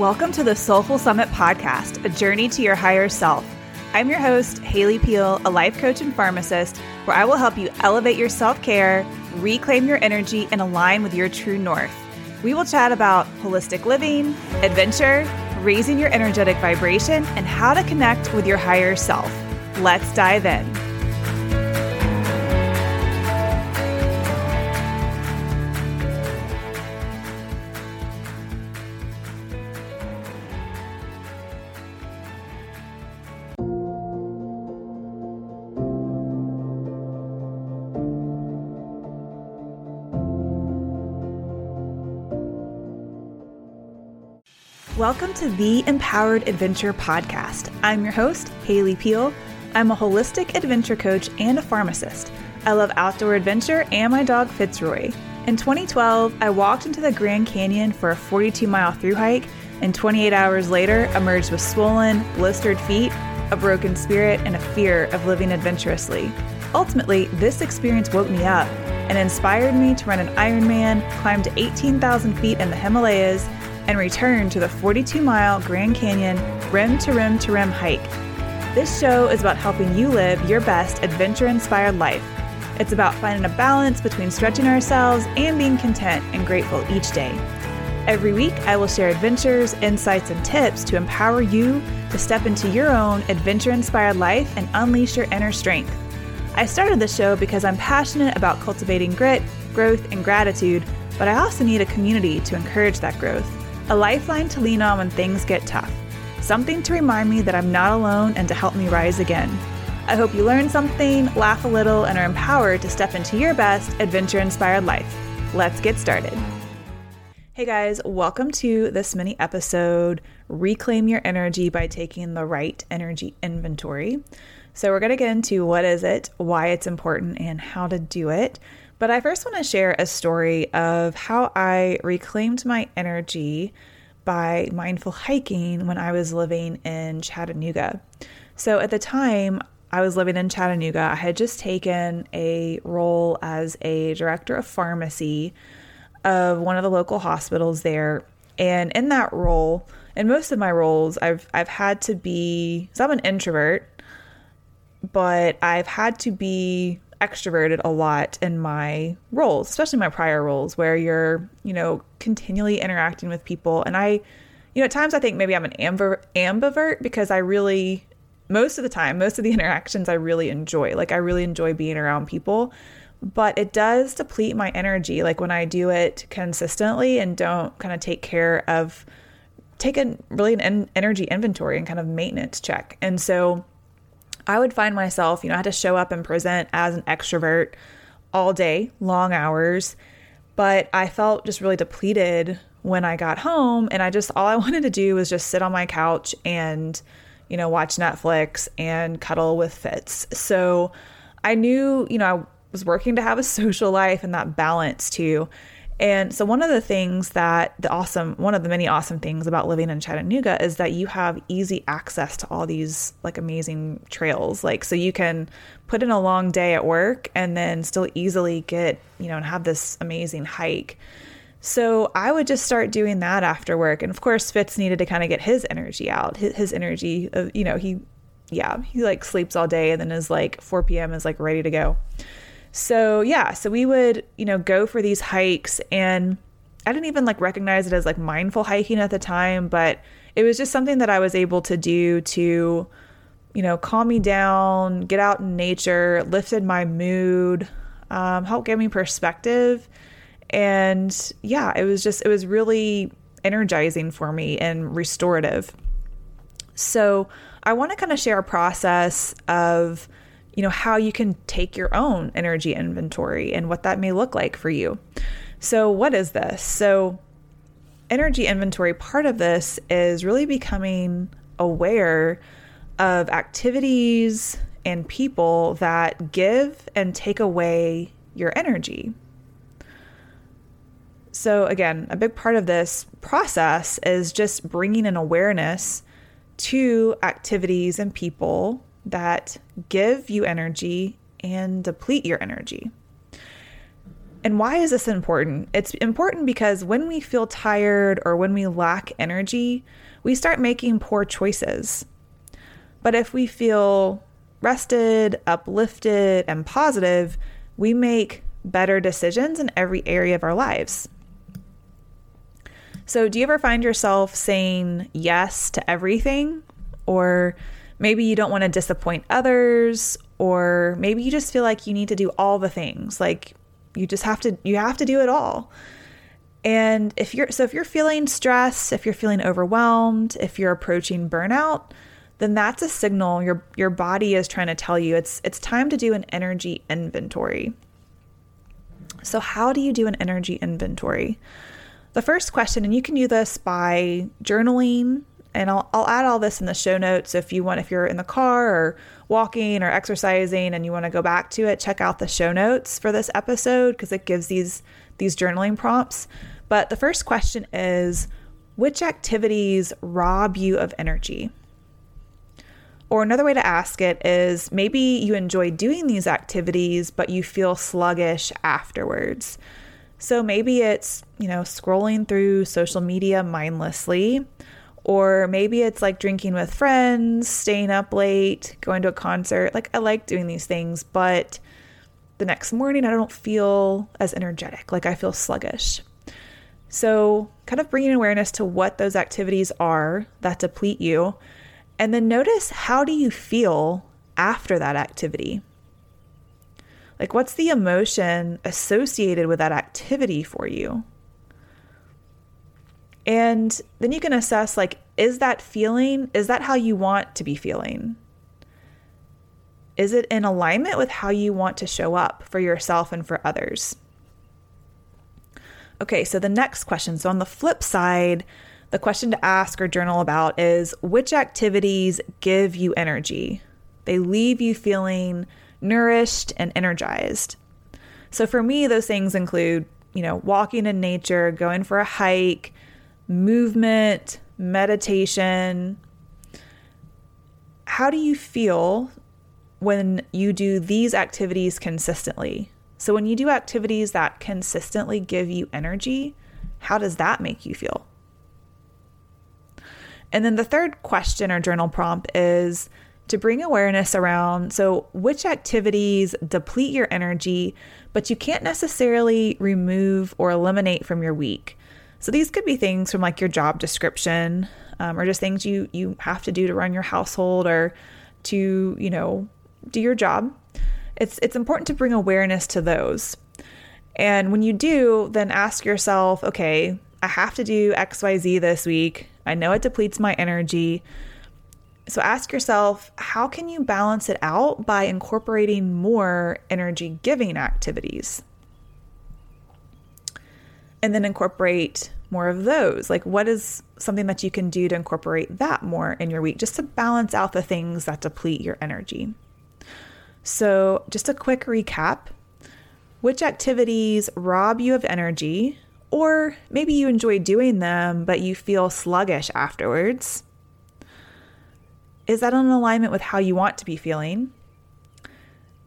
Welcome to the Soulful Summit podcast, a journey to your higher self. I'm your host, Haley Peel, a life coach and pharmacist, where I will help you elevate your self care, reclaim your energy, and align with your true north. We will chat about holistic living, adventure, raising your energetic vibration, and how to connect with your higher self. Let's dive in. Welcome to the Empowered Adventure Podcast. I'm your host, Haley Peel. I'm a holistic adventure coach and a pharmacist. I love outdoor adventure and my dog Fitzroy. In 2012, I walked into the Grand Canyon for a 42 mile through hike, and 28 hours later, emerged with swollen, blistered feet, a broken spirit, and a fear of living adventurously. Ultimately, this experience woke me up and inspired me to run an Ironman, climb to 18,000 feet in the Himalayas, and return to the 42 mile Grand Canyon rim to rim to rim hike. This show is about helping you live your best adventure inspired life. It's about finding a balance between stretching ourselves and being content and grateful each day. Every week, I will share adventures, insights, and tips to empower you to step into your own adventure inspired life and unleash your inner strength. I started this show because I'm passionate about cultivating grit, growth, and gratitude, but I also need a community to encourage that growth a lifeline to lean on when things get tough, something to remind me that I'm not alone and to help me rise again. I hope you learn something, laugh a little, and are empowered to step into your best adventure inspired life. Let's get started. Hey guys, welcome to this mini episode Reclaim Your Energy by Taking the Right Energy Inventory. So, we're going to get into what is it, why it's important, and how to do it. But I first want to share a story of how I reclaimed my energy by mindful hiking when I was living in Chattanooga. So at the time, I was living in Chattanooga. I had just taken a role as a director of pharmacy of one of the local hospitals there. And in that role, in most of my roles, I've I've had to be so I'm an introvert, but I've had to be extroverted a lot in my roles, especially my prior roles where you're, you know, continually interacting with people. And I, you know, at times I think maybe I'm an ambiver- ambivert because I really, most of the time, most of the interactions I really enjoy. Like I really enjoy being around people, but it does deplete my energy. Like when I do it consistently and don't kind of take care of, take a really an energy inventory and kind of maintenance check. And so, I would find myself, you know, I had to show up and present as an extrovert all day, long hours, but I felt just really depleted when I got home and I just all I wanted to do was just sit on my couch and you know watch Netflix and cuddle with Fitz. So I knew, you know, I was working to have a social life and that balance too. And so, one of the things that the awesome, one of the many awesome things about living in Chattanooga is that you have easy access to all these like amazing trails. Like, so you can put in a long day at work and then still easily get, you know, and have this amazing hike. So I would just start doing that after work. And of course, Fitz needed to kind of get his energy out, his, his energy of, you know, he, yeah, he like sleeps all day and then is like 4 p.m. is like ready to go. So, yeah, so we would, you know, go for these hikes and I didn't even like recognize it as like mindful hiking at the time, but it was just something that I was able to do to, you know, calm me down, get out in nature, lifted my mood, um, helped give me perspective. And yeah, it was just, it was really energizing for me and restorative. So I want to kind of share a process of, you know, how you can take your own energy inventory and what that may look like for you. So, what is this? So, energy inventory, part of this is really becoming aware of activities and people that give and take away your energy. So, again, a big part of this process is just bringing an awareness to activities and people that give you energy and deplete your energy. And why is this important? It's important because when we feel tired or when we lack energy, we start making poor choices. But if we feel rested, uplifted, and positive, we make better decisions in every area of our lives. So, do you ever find yourself saying yes to everything? Or maybe you don't want to disappoint others, or maybe you just feel like you need to do all the things. Like you just have to you have to do it all. And if you're so if you're feeling stressed, if you're feeling overwhelmed, if you're approaching burnout, then that's a signal your your body is trying to tell you it's it's time to do an energy inventory. So how do you do an energy inventory? The first question, and you can do this by journaling, and I'll, I'll add all this in the show notes if you want, if you're in the car or walking or exercising and you want to go back to it, check out the show notes for this episode because it gives these these journaling prompts. But the first question is which activities rob you of energy? Or another way to ask it is maybe you enjoy doing these activities, but you feel sluggish afterwards. So maybe it's, you know, scrolling through social media mindlessly, or maybe it's like drinking with friends, staying up late, going to a concert. Like, I like doing these things, but the next morning I don't feel as energetic. Like, I feel sluggish. So, kind of bringing awareness to what those activities are that deplete you and then notice how do you feel after that activity? Like, what's the emotion associated with that activity for you? And then you can assess, like, is that feeling, is that how you want to be feeling? Is it in alignment with how you want to show up for yourself and for others? Okay, so the next question. So, on the flip side, the question to ask or journal about is which activities give you energy? They leave you feeling nourished and energized. So for me, those things include, you know, walking in nature, going for a hike, movement, meditation. How do you feel when you do these activities consistently? So, when you do activities that consistently give you energy, how does that make you feel? And then the third question or journal prompt is to bring awareness around so, which activities deplete your energy, but you can't necessarily remove or eliminate from your week. So, these could be things from like your job description um, or just things you, you have to do to run your household or to, you know, do your job. It's, it's important to bring awareness to those. And when you do, then ask yourself, okay, I have to do XYZ this week. I know it depletes my energy. So ask yourself, how can you balance it out by incorporating more energy giving activities? And then incorporate more of those. Like, what is something that you can do to incorporate that more in your week just to balance out the things that deplete your energy? So, just a quick recap which activities rob you of energy? Or maybe you enjoy doing them, but you feel sluggish afterwards. Is that in alignment with how you want to be feeling?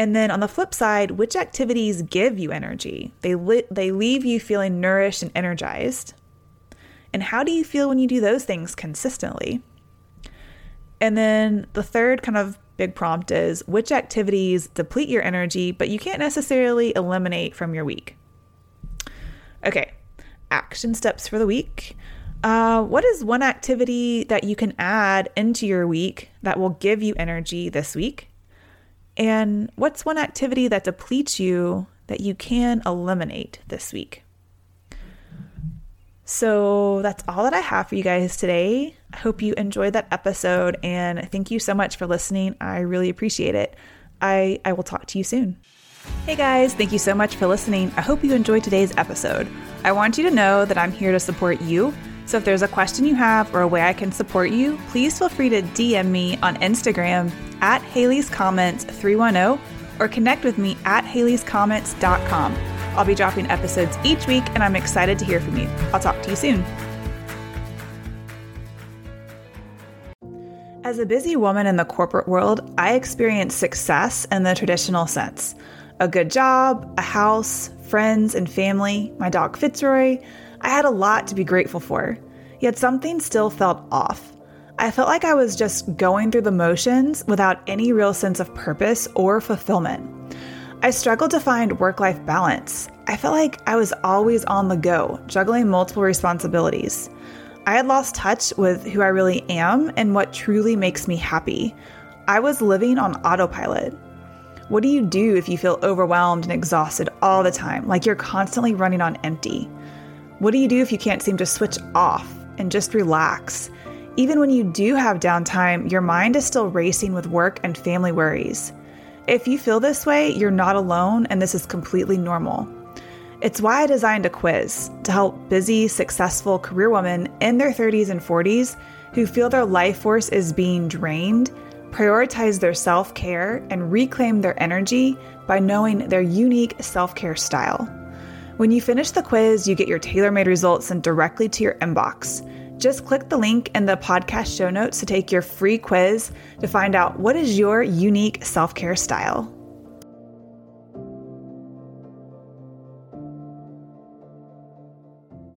And then on the flip side, which activities give you energy? They li- they leave you feeling nourished and energized. And how do you feel when you do those things consistently? And then the third kind of big prompt is which activities deplete your energy, but you can't necessarily eliminate from your week? Okay, action steps for the week. Uh, what is one activity that you can add into your week that will give you energy this week? And what's one activity that depletes you that you can eliminate this week? So that's all that I have for you guys today. I hope you enjoyed that episode and thank you so much for listening. I really appreciate it. I, I will talk to you soon. Hey guys, thank you so much for listening. I hope you enjoyed today's episode. I want you to know that I'm here to support you. So if there's a question you have or a way I can support you, please feel free to DM me on Instagram at Haley's Comments 310 or connect with me at haleyscomments.com. I'll be dropping episodes each week and I'm excited to hear from you. I'll talk to you soon. As a busy woman in the corporate world, I experience success in the traditional sense a good job, a house, friends and family, my dog Fitzroy. I had a lot to be grateful for. Yet something still felt off. I felt like I was just going through the motions without any real sense of purpose or fulfillment. I struggled to find work life balance. I felt like I was always on the go, juggling multiple responsibilities. I had lost touch with who I really am and what truly makes me happy. I was living on autopilot. What do you do if you feel overwhelmed and exhausted all the time, like you're constantly running on empty? What do you do if you can't seem to switch off and just relax? Even when you do have downtime, your mind is still racing with work and family worries. If you feel this way, you're not alone and this is completely normal. It's why I designed a quiz to help busy, successful career women in their 30s and 40s who feel their life force is being drained prioritize their self care and reclaim their energy by knowing their unique self care style. When you finish the quiz, you get your tailor made results sent directly to your inbox. Just click the link in the podcast show notes to take your free quiz to find out what is your unique self care style.